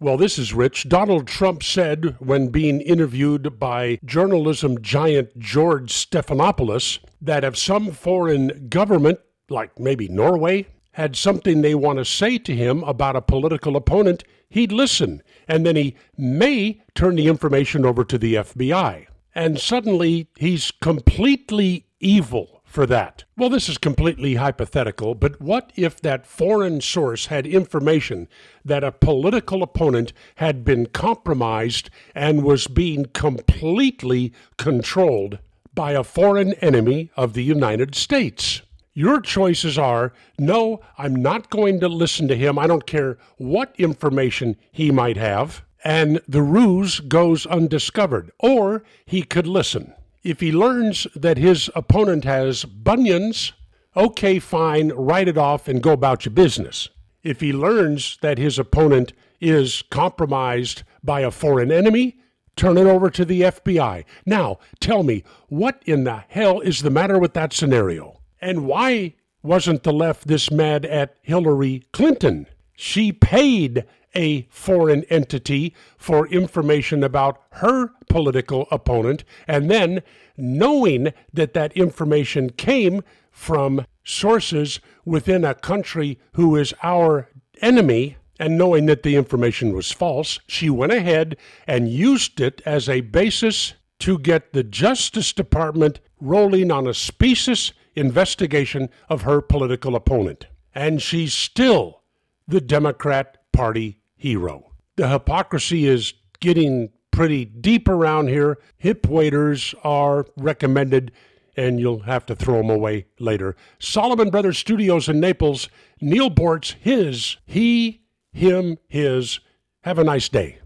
Well, this is Rich. Donald Trump said when being interviewed by journalism giant George Stephanopoulos that if some foreign government, like maybe Norway, had something they want to say to him about a political opponent, he'd listen, and then he may turn the information over to the FBI. And suddenly he's completely evil for that. Well, this is completely hypothetical, but what if that foreign source had information that a political opponent had been compromised and was being completely controlled by a foreign enemy of the United States? Your choices are no, I'm not going to listen to him. I don't care what information he might have. And the ruse goes undiscovered. Or he could listen. If he learns that his opponent has bunions, okay, fine, write it off and go about your business. If he learns that his opponent is compromised by a foreign enemy, turn it over to the FBI. Now, tell me, what in the hell is the matter with that scenario? And why wasn't the left this mad at Hillary Clinton? She paid a foreign entity for information about her political opponent, and then knowing that that information came from sources within a country who is our enemy, and knowing that the information was false, she went ahead and used it as a basis to get the Justice Department rolling on a specious investigation of her political opponent. And she's still the Democrat Party hero. The hypocrisy is getting pretty deep around here. Hip waders are recommended, and you'll have to throw them away later. Solomon Brothers Studios in Naples. Neal Boortz, his, he, him, his. Have a nice day.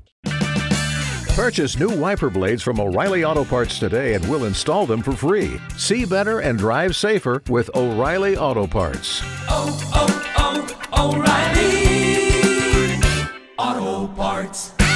Purchase new wiper blades from O'Reilly Auto Parts today and we'll install them for free. See better and drive safer with O'Reilly Auto Parts. Oh, oh, Parts.